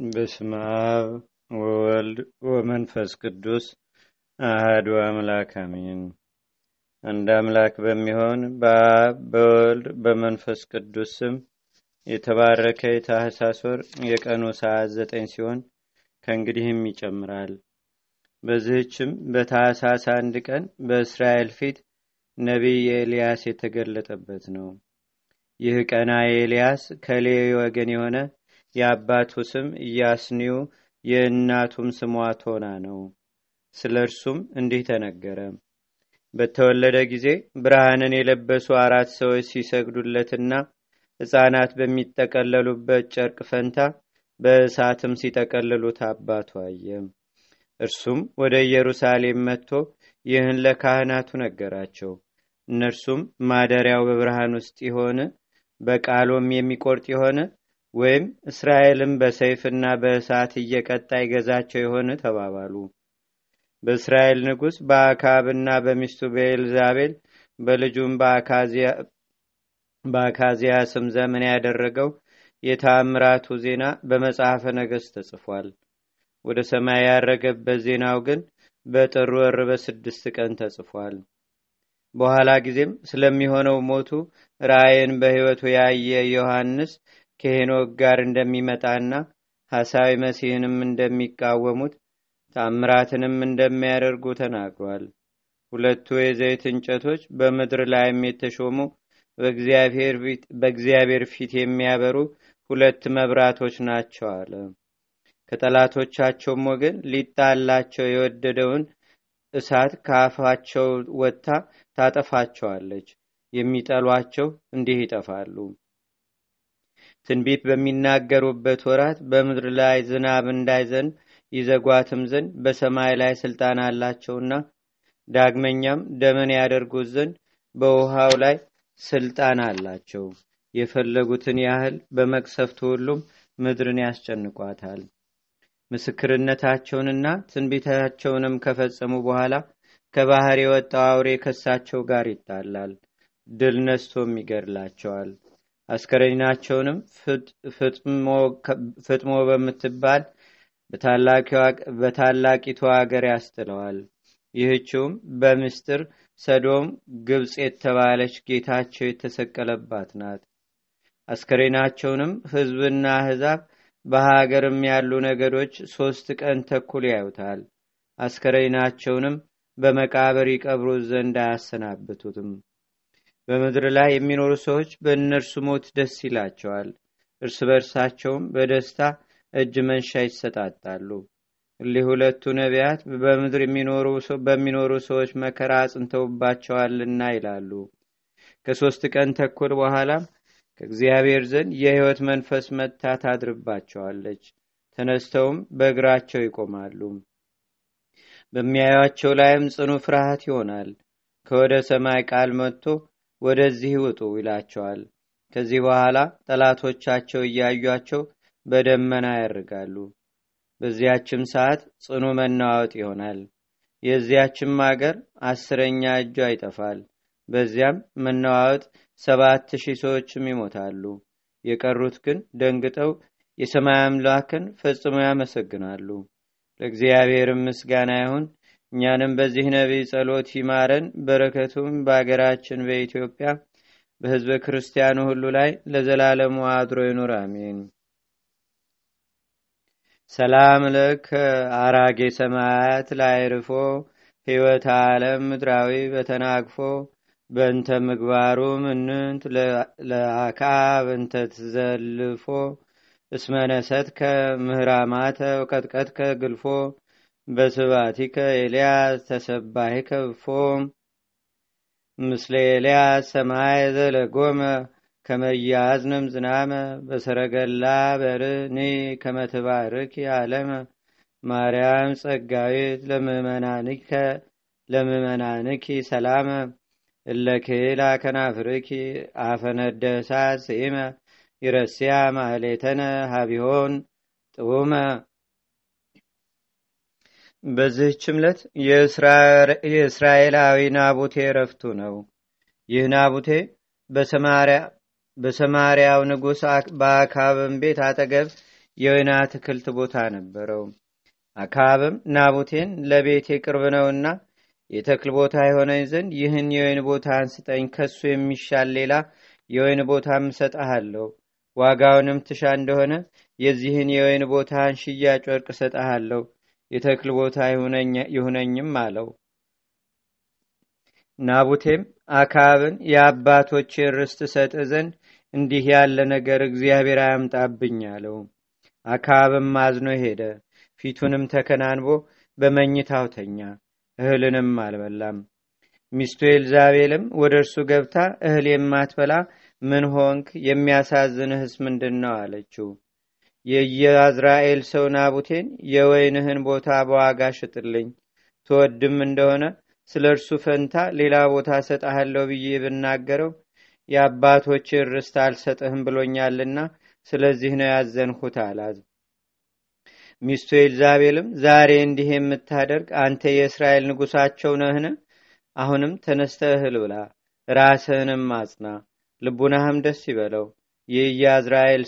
በስመ አብ ወወልድ ወመንፈስ ቅዱስ አህዱ አምላክ አሜን። አንድ አምላክ በሚሆን በአብ በወልድ በመንፈስ ቅዱስ ስም የተባረከ የታህሳስ ወር የቀኑ ሰዓት ዘጠኝ ሲሆን ከእንግዲህም ይጨምራል። በዚህችም በታህሳስ አንድ ቀን በእስራኤል ፊት ነቢይ ኤልያስ የተገለጠበት ነው። ይህ ቀና ኤልያስ ከሌዊ ወገን የሆነ የአባቱ ስም ኢያስኒው የእናቱም ስሟ ቶና ነው። ስለ እርሱም እንዲህ ተነገረ። በተወለደ ጊዜ ብርሃንን የለበሱ አራት ሰዎች ሲሰግዱለትና ሕፃናት በሚጠቀለሉበት ጨርቅ ፈንታ በእሳትም ሲጠቀልሉት አባቱ አየ። እርሱም ወደ ኢየሩሳሌም መጥቶ ይህን ለካህናቱ ነገራቸው። እነርሱም ማደሪያው በብርሃን ውስጥ የሆነ በቃሎም የሚቆርጥ የሆነ ወይም እስራኤልን በሰይፍና በእሳት እየቀጣ ይገዛቸው የሆነ ተባባሉ። በእስራኤል ንጉሥ በአካብና በሚስቱ በኤልዛቤል በልጁም በአካዚያ ስም ዘመን ያደረገው የታምራቱ ዜና በመጽሐፈ ነገሥት ተጽፏል። ወደ ሰማይ ያረገበት ዜናው ግን በጥር ወር በስድስት ቀን ተጽፏል። በኋላ ጊዜም ስለሚሆነው ሞቱ ራእይን በሕይወቱ ያየ ዮሐንስ ከሄኖክ ጋር እንደሚመጣና ሐሳዊ መሲህንም እንደሚቃወሙት ታምራትንም እንደሚያደርጉ ተናግሯል። ሁለቱ የዘይት እንጨቶች በምድር ላይም የተሾሙ በእግዚአብሔር ፊት የሚያበሩ ሁለት መብራቶች ናቸው አለ። ከጠላቶቻቸውም ወገን ሊጣላቸው የወደደውን እሳት ከአፋቸው ወጥታ ታጠፋቸዋለች። የሚጠሏቸው እንዲህ ይጠፋሉ። ትንቢት በሚናገሩበት ወራት በምድር ላይ ዝናብ እንዳይዘንብ ይዘጓትም ዘንድ በሰማይ ላይ ስልጣን አላቸውና ዳግመኛም ደምን ያደርጉት ዘንድ በውሃው ላይ ስልጣን አላቸው። የፈለጉትን ያህል በመቅሰፍቱ ሁሉም ምድርን ያስጨንቋታል። ምስክርነታቸውንና ትንቢታቸውንም ከፈጸሙ በኋላ ከባህር የወጣው አውሬ ከሳቸው ጋር ይጣላል፣ ድል ነስቶም ይገድላቸዋል። አስከሬናቸውንም ፍጥሞ በምትባል በታላቂቱ አገር ያስጥለዋል። ይህችውም በምስጢር ሰዶም ግብፅ የተባለች ጌታቸው የተሰቀለባት ናት። አስከሬናቸውንም ሕዝብና አሕዛብ በሀገርም ያሉ ነገዶች ሶስት ቀን ተኩል ያዩታል። አስከሬናቸውንም በመቃብር ይቀብሩት ዘንድ አያሰናብቱትም። በምድር ላይ የሚኖሩ ሰዎች በእነርሱ ሞት ደስ ይላቸዋል። እርስ በርሳቸውም በደስታ እጅ መንሻ ይሰጣጣሉ። እሊህ ሁለቱ ነቢያት በምድር በሚኖሩ ሰዎች መከራ አጽንተውባቸዋልና ይላሉ። ከሦስት ቀን ተኩል በኋላም ከእግዚአብሔር ዘንድ የሕይወት መንፈስ መጥታ ታድርባቸዋለች። ተነስተውም በእግራቸው ይቆማሉ። በሚያዩቸው ላይም ጽኑ ፍርሃት ይሆናል። ከወደ ሰማይ ቃል መጥቶ ወደዚህ ውጡ ይላቸዋል። ከዚህ በኋላ ጠላቶቻቸው እያዩቸው በደመና ያርጋሉ። በዚያችም ሰዓት ጽኑ መናወጥ ይሆናል። የዚያችም አገር አስረኛ እጇ ይጠፋል። በዚያም መናዋወጥ ሰባት ሺህ ሰዎችም ይሞታሉ። የቀሩት ግን ደንግጠው የሰማይ አምላክን ፈጽሞ ያመሰግናሉ። ለእግዚአብሔርም ምስጋና ይሁን። እኛንም በዚህ ነቢይ ጸሎት ይማረን። በረከቱም በአገራችን በኢትዮጵያ በሕዝበ ክርስቲያኑ ሁሉ ላይ ለዘላለሙ አድሮ ይኑር፣ አሜን። ሰላም ለከ አራጌ ሰማያት ላይ ርፎ ሕይወት ዓለም ምድራዊ በተናግፎ በእንተ ምግባሩ ምንንት ለአካብ እንተ ትዘልፎ እስመነሰትከ ምህራማተ ቀጥቀጥከ ግልፎ በስባቲከ ኤልያስ ተሰባሂከ እፎ ምስለ ኤልያስ ሰማይ ዘለጎመ ከመያዝንም ዝናመ በሰረገላ በርኒ ከመትባርክ አለመ ማርያም ጸጋዊት ለምእመናንኪ ሰላመ እለክላ ከናፍርኪ አፈነደሳት ስኢመ ይረስያ ማህሌተነ ሀቢሆን ጥውመ በዚህች ዕለት የእስራኤላዊ ናቡቴ ረፍቱ ነው። ይህ ናቡቴ በሰማርያው ንጉሥ በአካብም ቤት አጠገብ የወይን አትክልት ቦታ ነበረው። አካብም ናቡቴን ለቤቴ ቅርብ ነውና የተክል ቦታ የሆነኝ ዘንድ ይህን የወይን ቦታ አንስጠኝ፣ ከሱ የሚሻል ሌላ የወይን ቦታም እሰጠሃለሁ። ዋጋውንም ትሻ እንደሆነ የዚህን የወይን ቦታን ሽያጭ ወርቅ እሰጠሃለሁ፣ የተክል ቦታ ይሁነኝም አለው። ናቡቴም አካብን የአባቶችን ርስት ሰጥ ዘንድ እንዲህ ያለ ነገር እግዚአብሔር አያምጣብኝ አለው። አካብም አዝኖ ሄደ። ፊቱንም ተከናንቦ በመኝታው ተኛ፣ እህልንም አልበላም። ሚስቱ ኤልዛቤልም ወደ እርሱ ገብታ እህል የማትበላ ምን ሆንክ? የሚያሳዝንህስ ምንድን ነው? አለችው። የየአዝራኤል ሰው ናቡቴን የወይንህን ቦታ በዋጋ ሽጥልኝ፣ ትወድም እንደሆነ ስለ እርሱ ፈንታ ሌላ ቦታ ሰጠሃለሁ ብዬ ብናገረው የአባቶችን ርስት አልሰጥህም ብሎኛልና ስለዚህ ነው ያዘንሁት አላት። ሚስቱ ኤልዛቤልም ዛሬ እንዲህ የምታደርግ አንተ የእስራኤል ንጉሳቸው ነህን? አሁንም ተነስተ እህል ብላ፣ ራስህንም አጽና፣ ልቡናህም ደስ ይበለው። ይህ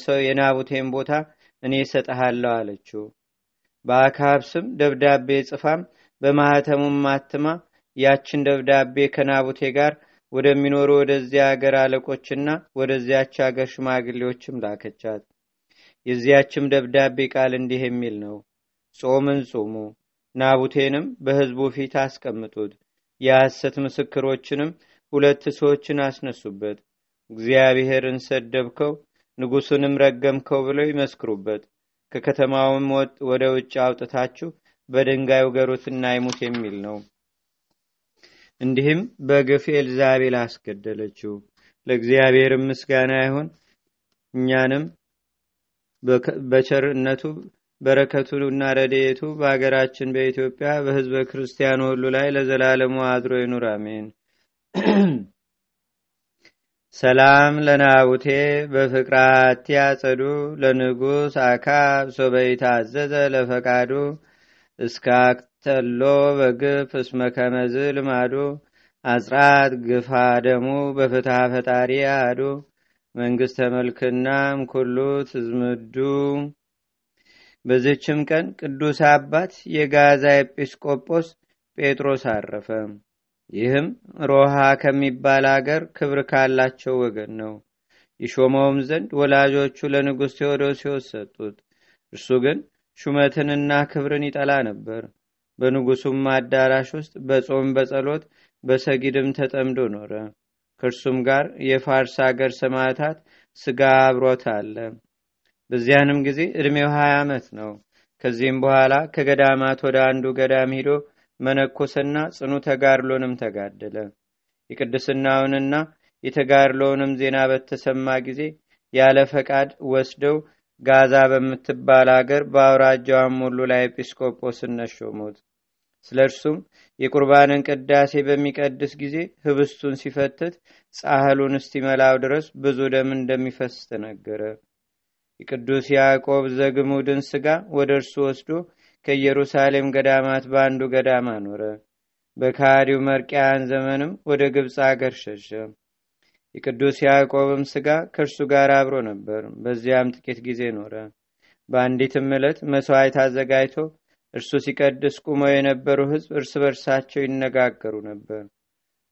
ሰው የናቡቴን ቦታ እኔ እሰጠሃለሁ አለችው። በአካብ ስም ደብዳቤ ጽፋም በማኅተሙም ማትማ ያችን ደብዳቤ ከናቡቴ ጋር ወደሚኖሩ ወደዚያ አገር አለቆችና ወደዚያች አገር ሽማግሌዎችም ላከቻት። የዚያችም ደብዳቤ ቃል እንዲህ የሚል ነው። ጾምን ጹሙ፣ ናቡቴንም በሕዝቡ ፊት አስቀምጡት፣ የሐሰት ምስክሮችንም ሁለት ሰዎችን አስነሱበት፣ እግዚአብሔርን ሰደብከው፣ ንጉሡንም ረገምከው ብለው ይመስክሩበት፣ ከከተማውም ወደ ውጭ አውጥታችሁ በድንጋይ ውገሩትና ይሙት የሚል ነው። እንዲህም በግፍ ኤልዛቤል አስገደለችው። ለእግዚአብሔር ምስጋና ይሁን። እኛንም በቸርነቱ በረከቱና ረድኤቱ በሀገራችን በኢትዮጵያ በሕዝበ ክርስቲያኑ ሁሉ ላይ ለዘላለሙ አድሮ ይኑር፣ አሜን። ሰላም ለናቡቴ በፍቅራት ያጸዱ ለንጉሥ አካብ ሶበይታ አዘዘ ለፈቃዱ እስካክተሎ በግፍ እስመ ከመዝ ልማዱ አጽራት ግፋ ደሙ በፍትሐ ፈጣሪ አዱ መንግሥተ መልክናም ኩሉ ትዝምዱ። በዝችም ቀን ቅዱስ አባት የጋዛ ኤጲስቆጶስ ጴጥሮስ አረፈ። ይህም ሮሃ ከሚባል አገር ክብር ካላቸው ወገን ነው። ይሾመውም ዘንድ ወላጆቹ ለንጉሥ ቴዎዶሲዎስ ሰጡት። እርሱ ግን ሹመትንና ክብርን ይጠላ ነበር። በንጉሱም አዳራሽ ውስጥ በጾም በጸሎት በሰጊድም ተጠምዶ ኖረ። ከእርሱም ጋር የፋርስ አገር ሰማዕታት ስጋ አብሮት አለ። በዚያንም ጊዜ ዕድሜው ሀያ ዓመት ነው። ከዚህም በኋላ ከገዳማት ወደ አንዱ ገዳም ሂዶ መነኮሰና ጽኑ ተጋድሎንም ተጋደለ። የቅድስናውንና የተጋድሎውንም ዜና በተሰማ ጊዜ ያለ ፈቃድ ወስደው ጋዛ በምትባል አገር በአውራጃዋም ሁሉ ላይ ኤጲስቆጶስነት ሾሙት። ስለ እርሱም የቁርባንን ቅዳሴ በሚቀድስ ጊዜ ህብስቱን ሲፈትት ጻህሉን እስቲመላው ድረስ ብዙ ደም እንደሚፈስ ተነገረ። የቅዱስ ያዕቆብ ዘግሙድን ስጋ ወደ እርሱ ወስዶ ከኢየሩሳሌም ገዳማት በአንዱ ገዳም አኖረ። በካዲው መርቅያን ዘመንም ወደ ግብፅ አገር ሸሸ። የቅዱስ ያዕቆብም ስጋ ከእርሱ ጋር አብሮ ነበር። በዚያም ጥቂት ጊዜ ኖረ። በአንዲትም ዕለት መሥዋዕት አዘጋጅቶ እርሱ ሲቀድስ ቁመው የነበሩ ሕዝብ እርስ በርሳቸው ይነጋገሩ ነበር።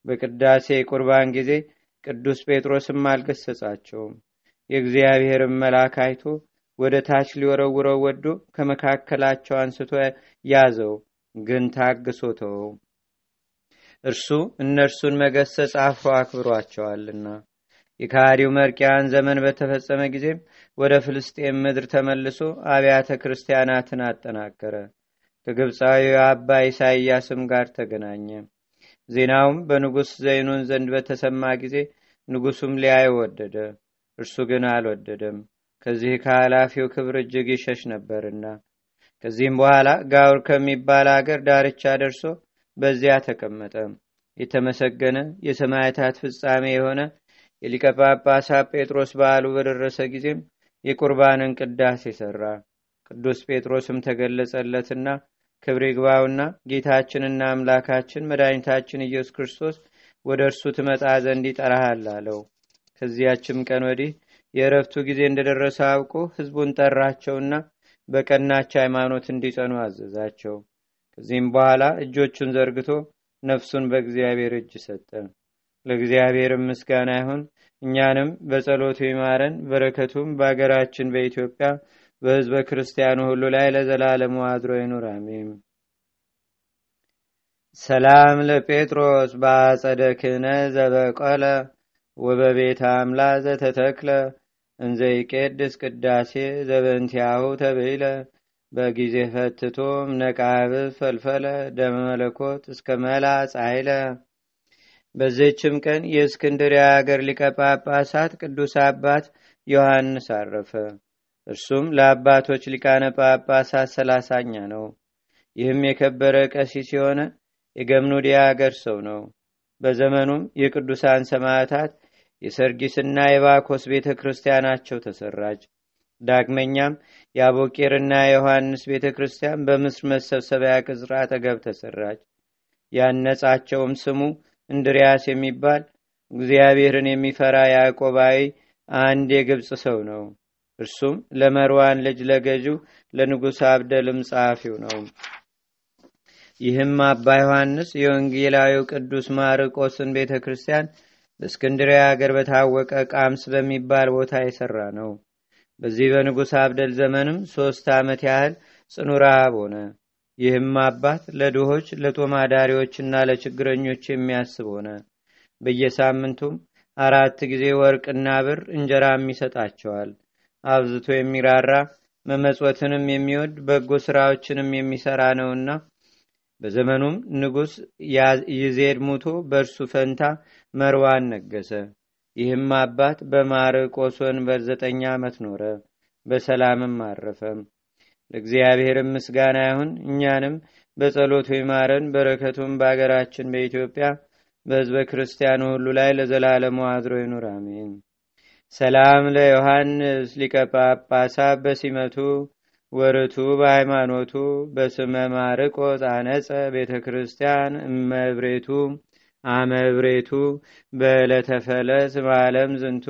በቅዳሴ ቁርባን ጊዜ ቅዱስ ጴጥሮስም አልገሰጻቸውም። የእግዚአብሔርን መልአክ አይቶ ወደ ታች ሊወረውረው ወዶ ከመካከላቸው አንስቶ ያዘው፣ ግን ታግሶ ተወው። እርሱ እነርሱን መገሰጽ አፍሮ አክብሯቸዋልና። የካዲው መርቅያን ዘመን በተፈጸመ ጊዜም ወደ ፍልስጤም ምድር ተመልሶ አብያተ ክርስቲያናትን አጠናከረ። ከግብፃዊ አባ ኢሳይያስም ጋር ተገናኘ። ዜናውም በንጉሥ ዘይኑን ዘንድ በተሰማ ጊዜ ንጉሱም ሊያይ ወደደ። እርሱ ግን አልወደደም፣ ከዚህ ከኃላፊው ክብር እጅግ ይሸሽ ነበርና። ከዚህም በኋላ ጋውር ከሚባል አገር ዳርቻ ደርሶ በዚያ ተቀመጠ። የተመሰገነ የሰማዕታት ፍጻሜ የሆነ የሊቀ ጳጳሳት ጴጥሮስ በዓሉ በደረሰ ጊዜም የቁርባንን ቅዳሴ ሠራ። ቅዱስ ጴጥሮስም ተገለጸለትና ክብር ይግባውና ጌታችንና አምላካችን መድኃኒታችን ኢየሱስ ክርስቶስ ወደ እርሱ ትመጣ ዘንድ ይጠራሃል አለው። ከዚያችም ቀን ወዲህ የእረፍቱ ጊዜ እንደደረሰ አውቆ ህዝቡን ጠራቸውና በቀናች ሃይማኖት እንዲጸኑ አዘዛቸው። ከዚህም በኋላ እጆቹን ዘርግቶ ነፍሱን በእግዚአብሔር እጅ ሰጠ። ለእግዚአብሔር ምስጋና ይሁን። እኛንም በጸሎቱ ይማረን፣ በረከቱም በአገራችን በኢትዮጵያ በህዝበ ክርስቲያኑ ሁሉ ላይ ለዘላለሙ አድሮ ይኑር፣ አሜን። ሰላም ለጴጥሮስ በአጸደ ክህነት ዘበቆለ ወበቤተ አምላ ዘተተክለ እንዘይቄድስ ቅዳሴ ዘበንቲያሁ ተብይለ በጊዜ ፈትቶ እምነቃብ ፈልፈለ ደመ መለኮት እስከ መላ ጻይለ። በዚህችም ቀን የእስክንድርያ አገር ሊቀ ጳጳሳት ቅዱስ አባት ዮሐንስ አረፈ። እርሱም ለአባቶች ሊቃነ ጳጳሳት ሰላሳኛ ነው። ይህም የከበረ ቀሲስ የሆነ የገምኑዲያ አገር ሰው ነው። በዘመኑም የቅዱሳን ሰማዕታት የሰርጊስና የባኮስ ቤተ ክርስቲያናቸው ተሰራች። ዳግመኛም የአቦቄርና የዮሐንስ ቤተ ክርስቲያን በምስር መሰብሰቢያ ቅጽር አጠገብ ተሰራች። ያነጻቸውም ስሙ እንድሪያስ የሚባል እግዚአብሔርን የሚፈራ ያዕቆባዊ አንድ የግብፅ ሰው ነው። እርሱም ለመርዋን ልጅ ለገዢው ለንጉሥ አብደልም ጸሐፊው ነው። ይህም አባ ዮሐንስ የወንጌላዊው ቅዱስ ማርቆስን ቤተ ክርስቲያን በእስክንድርያ ሀገር በታወቀ ቃምስ በሚባል ቦታ የሠራ ነው። በዚህ በንጉሥ አብደል ዘመንም ሦስት ዓመት ያህል ጽኑ ረሃብ ሆነ። ይህም አባት ለድሆች ለጦማዳሪዎችና ለችግረኞች የሚያስብ ሆነ። በየሳምንቱም አራት ጊዜ ወርቅና ብር እንጀራም ይሰጣቸዋል። አብዝቶ የሚራራ መመጽወትንም የሚወድ በጎ ሥራዎችንም የሚሠራ ነውና በዘመኑም ንጉሥ ይዜድ ሙቶ በእርሱ ፈንታ መርዋን ነገሰ። ይህም አባት በማርቆስ ወንበር ዘጠኝ ዓመት ኖረ፣ በሰላምም አረፈ። ለእግዚአብሔርም ምስጋና ይሁን። እኛንም በጸሎቱ ይማረን፣ በረከቱም በአገራችን በኢትዮጵያ በሕዝበ ክርስቲያኑ ሁሉ ላይ ለዘላለሙ አድሮ ይኑር፣ አሜን። ሰላም ለዮሐንስ ሊቀ ጳጳሳት በሲመቱ ወርቱ በሃይማኖቱ በስመ ማርቆስ አነጸ ቤተ ክርስቲያን እመብሬቱ አመብሬቱ በለተፈለስ ማለም ዝንቱ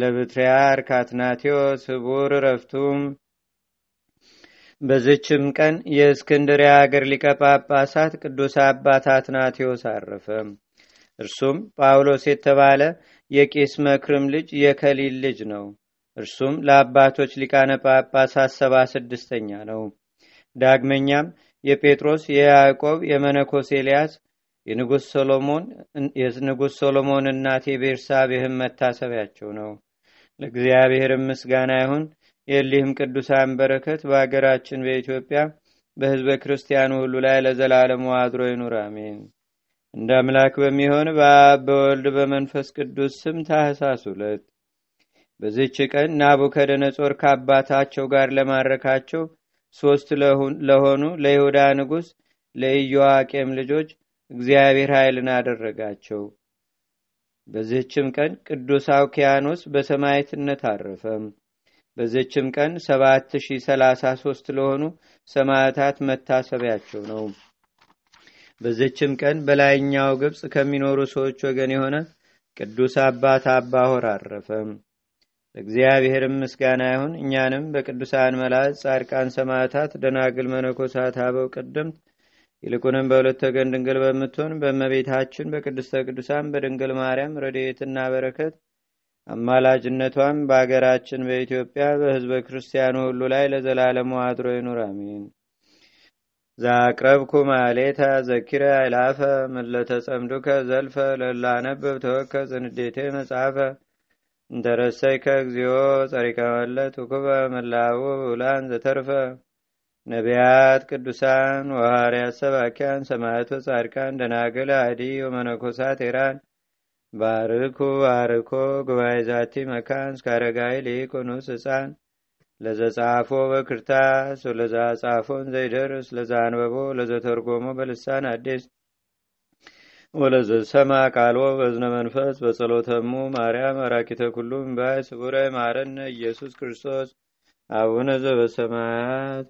ለብትሪያር ካትናቴዎስ ህቡር ረፍቱም በዝችም ቀን የእስክንድርያ አገር ሊቀ ጳጳሳት ቅዱስ አባት አትናቴዎስ አረፈ። እርሱም ጳውሎስ የተባለ የቄስ መክርም ልጅ የከሊል ልጅ ነው። እርሱም ለአባቶች ሊቃነ ጳጳሳት ሰባ ስድስተኛ ነው። ዳግመኛም የጴጥሮስ የያዕቆብ የመነኮስ ኤልያስ የንጉሥ ሶሎሞን እናቴ ቤርሳቤህም መታሰቢያቸው ነው። ለእግዚአብሔርም ምስጋና ይሁን። የሊህም ቅዱሳን በረከት በአገራችን በኢትዮጵያ በሕዝበ ክርስቲያኑ ሁሉ ላይ ለዘላለሙ አድሮ ይኑር፣ አሜን። እንደ አምላክ በሚሆን በአብ በወልድ በመንፈስ ቅዱስ ስም ታህሳስ ሁለት በዚች ቀን ናቡከደነጾር ከአባታቸው ጋር ለማረካቸው ሶስት ለሆኑ ለይሁዳ ንጉሥ ለኢዮአቄም ልጆች እግዚአብሔር ኃይልን አደረጋቸው። በዚህችም ቀን ቅዱስ አውኪያኖስ በሰማዕትነት አረፈ። በዚህችም ቀን ሰባት ሺህ ሰላሳ ሶስት ለሆኑ ሰማዕታት መታሰቢያቸው ነው። በዚህችም ቀን በላይኛው ግብፅ ከሚኖሩ ሰዎች ወገን የሆነ ቅዱስ አባት አባሆር አረፈ። ለእግዚአብሔርም ምስጋና ይሁን። እኛንም በቅዱሳን መላእክት፣ ጻድቃን፣ ሰማዕታት፣ ደናግል፣ መነኮሳት፣ አበው ቀደምት ይልቁንም በሁለት ወገን ድንግል በምትሆን በእመቤታችን በቅድስተ ቅዱሳን በድንግል ማርያም ረድኤትና በረከት አማላጅነቷም በአገራችን በኢትዮጵያ በሕዝበ ክርስቲያኑ ሁሉ ላይ ለዘላለሙ አድሮ ይኑር፣ አሜን። ዛቅረብኩ ማሌታ ዘኪረ አይላፈ ምለተጸምዱከ ዘልፈ ለላነብብ ተወከ ጽንዴቴ መጽሐፈ እንተረሰይከ እግዚኦ ጸሪቀ መለት ውኩበ መላቡ ብውላን ዘተርፈ። ነቢያት ቅዱሳን ወሐዋርያት ሰባኪያን ሰማዕቶ ጻድቃን ደናግል አዲ ወመነኮሳት ኤራን ባርኩ ባርኮ ጉባኤ ዛቲ መካን እስካረጋይ ሊቁኑስ ህፃን ለዘጻፎ በክርታስ ወለዛ ጻፎን ዘይደርስ ለዛ አንበቦ ለዘተርጎሞ በልሳን አዲስ ወለዘሰማ ቃልዎ በዝነ መንፈስ በጸሎተሙ ማርያም አራኪተ ኩሉም ባይ ስቡረ ማረነ ኢየሱስ ክርስቶስ። አቡነ ዘበሰማያት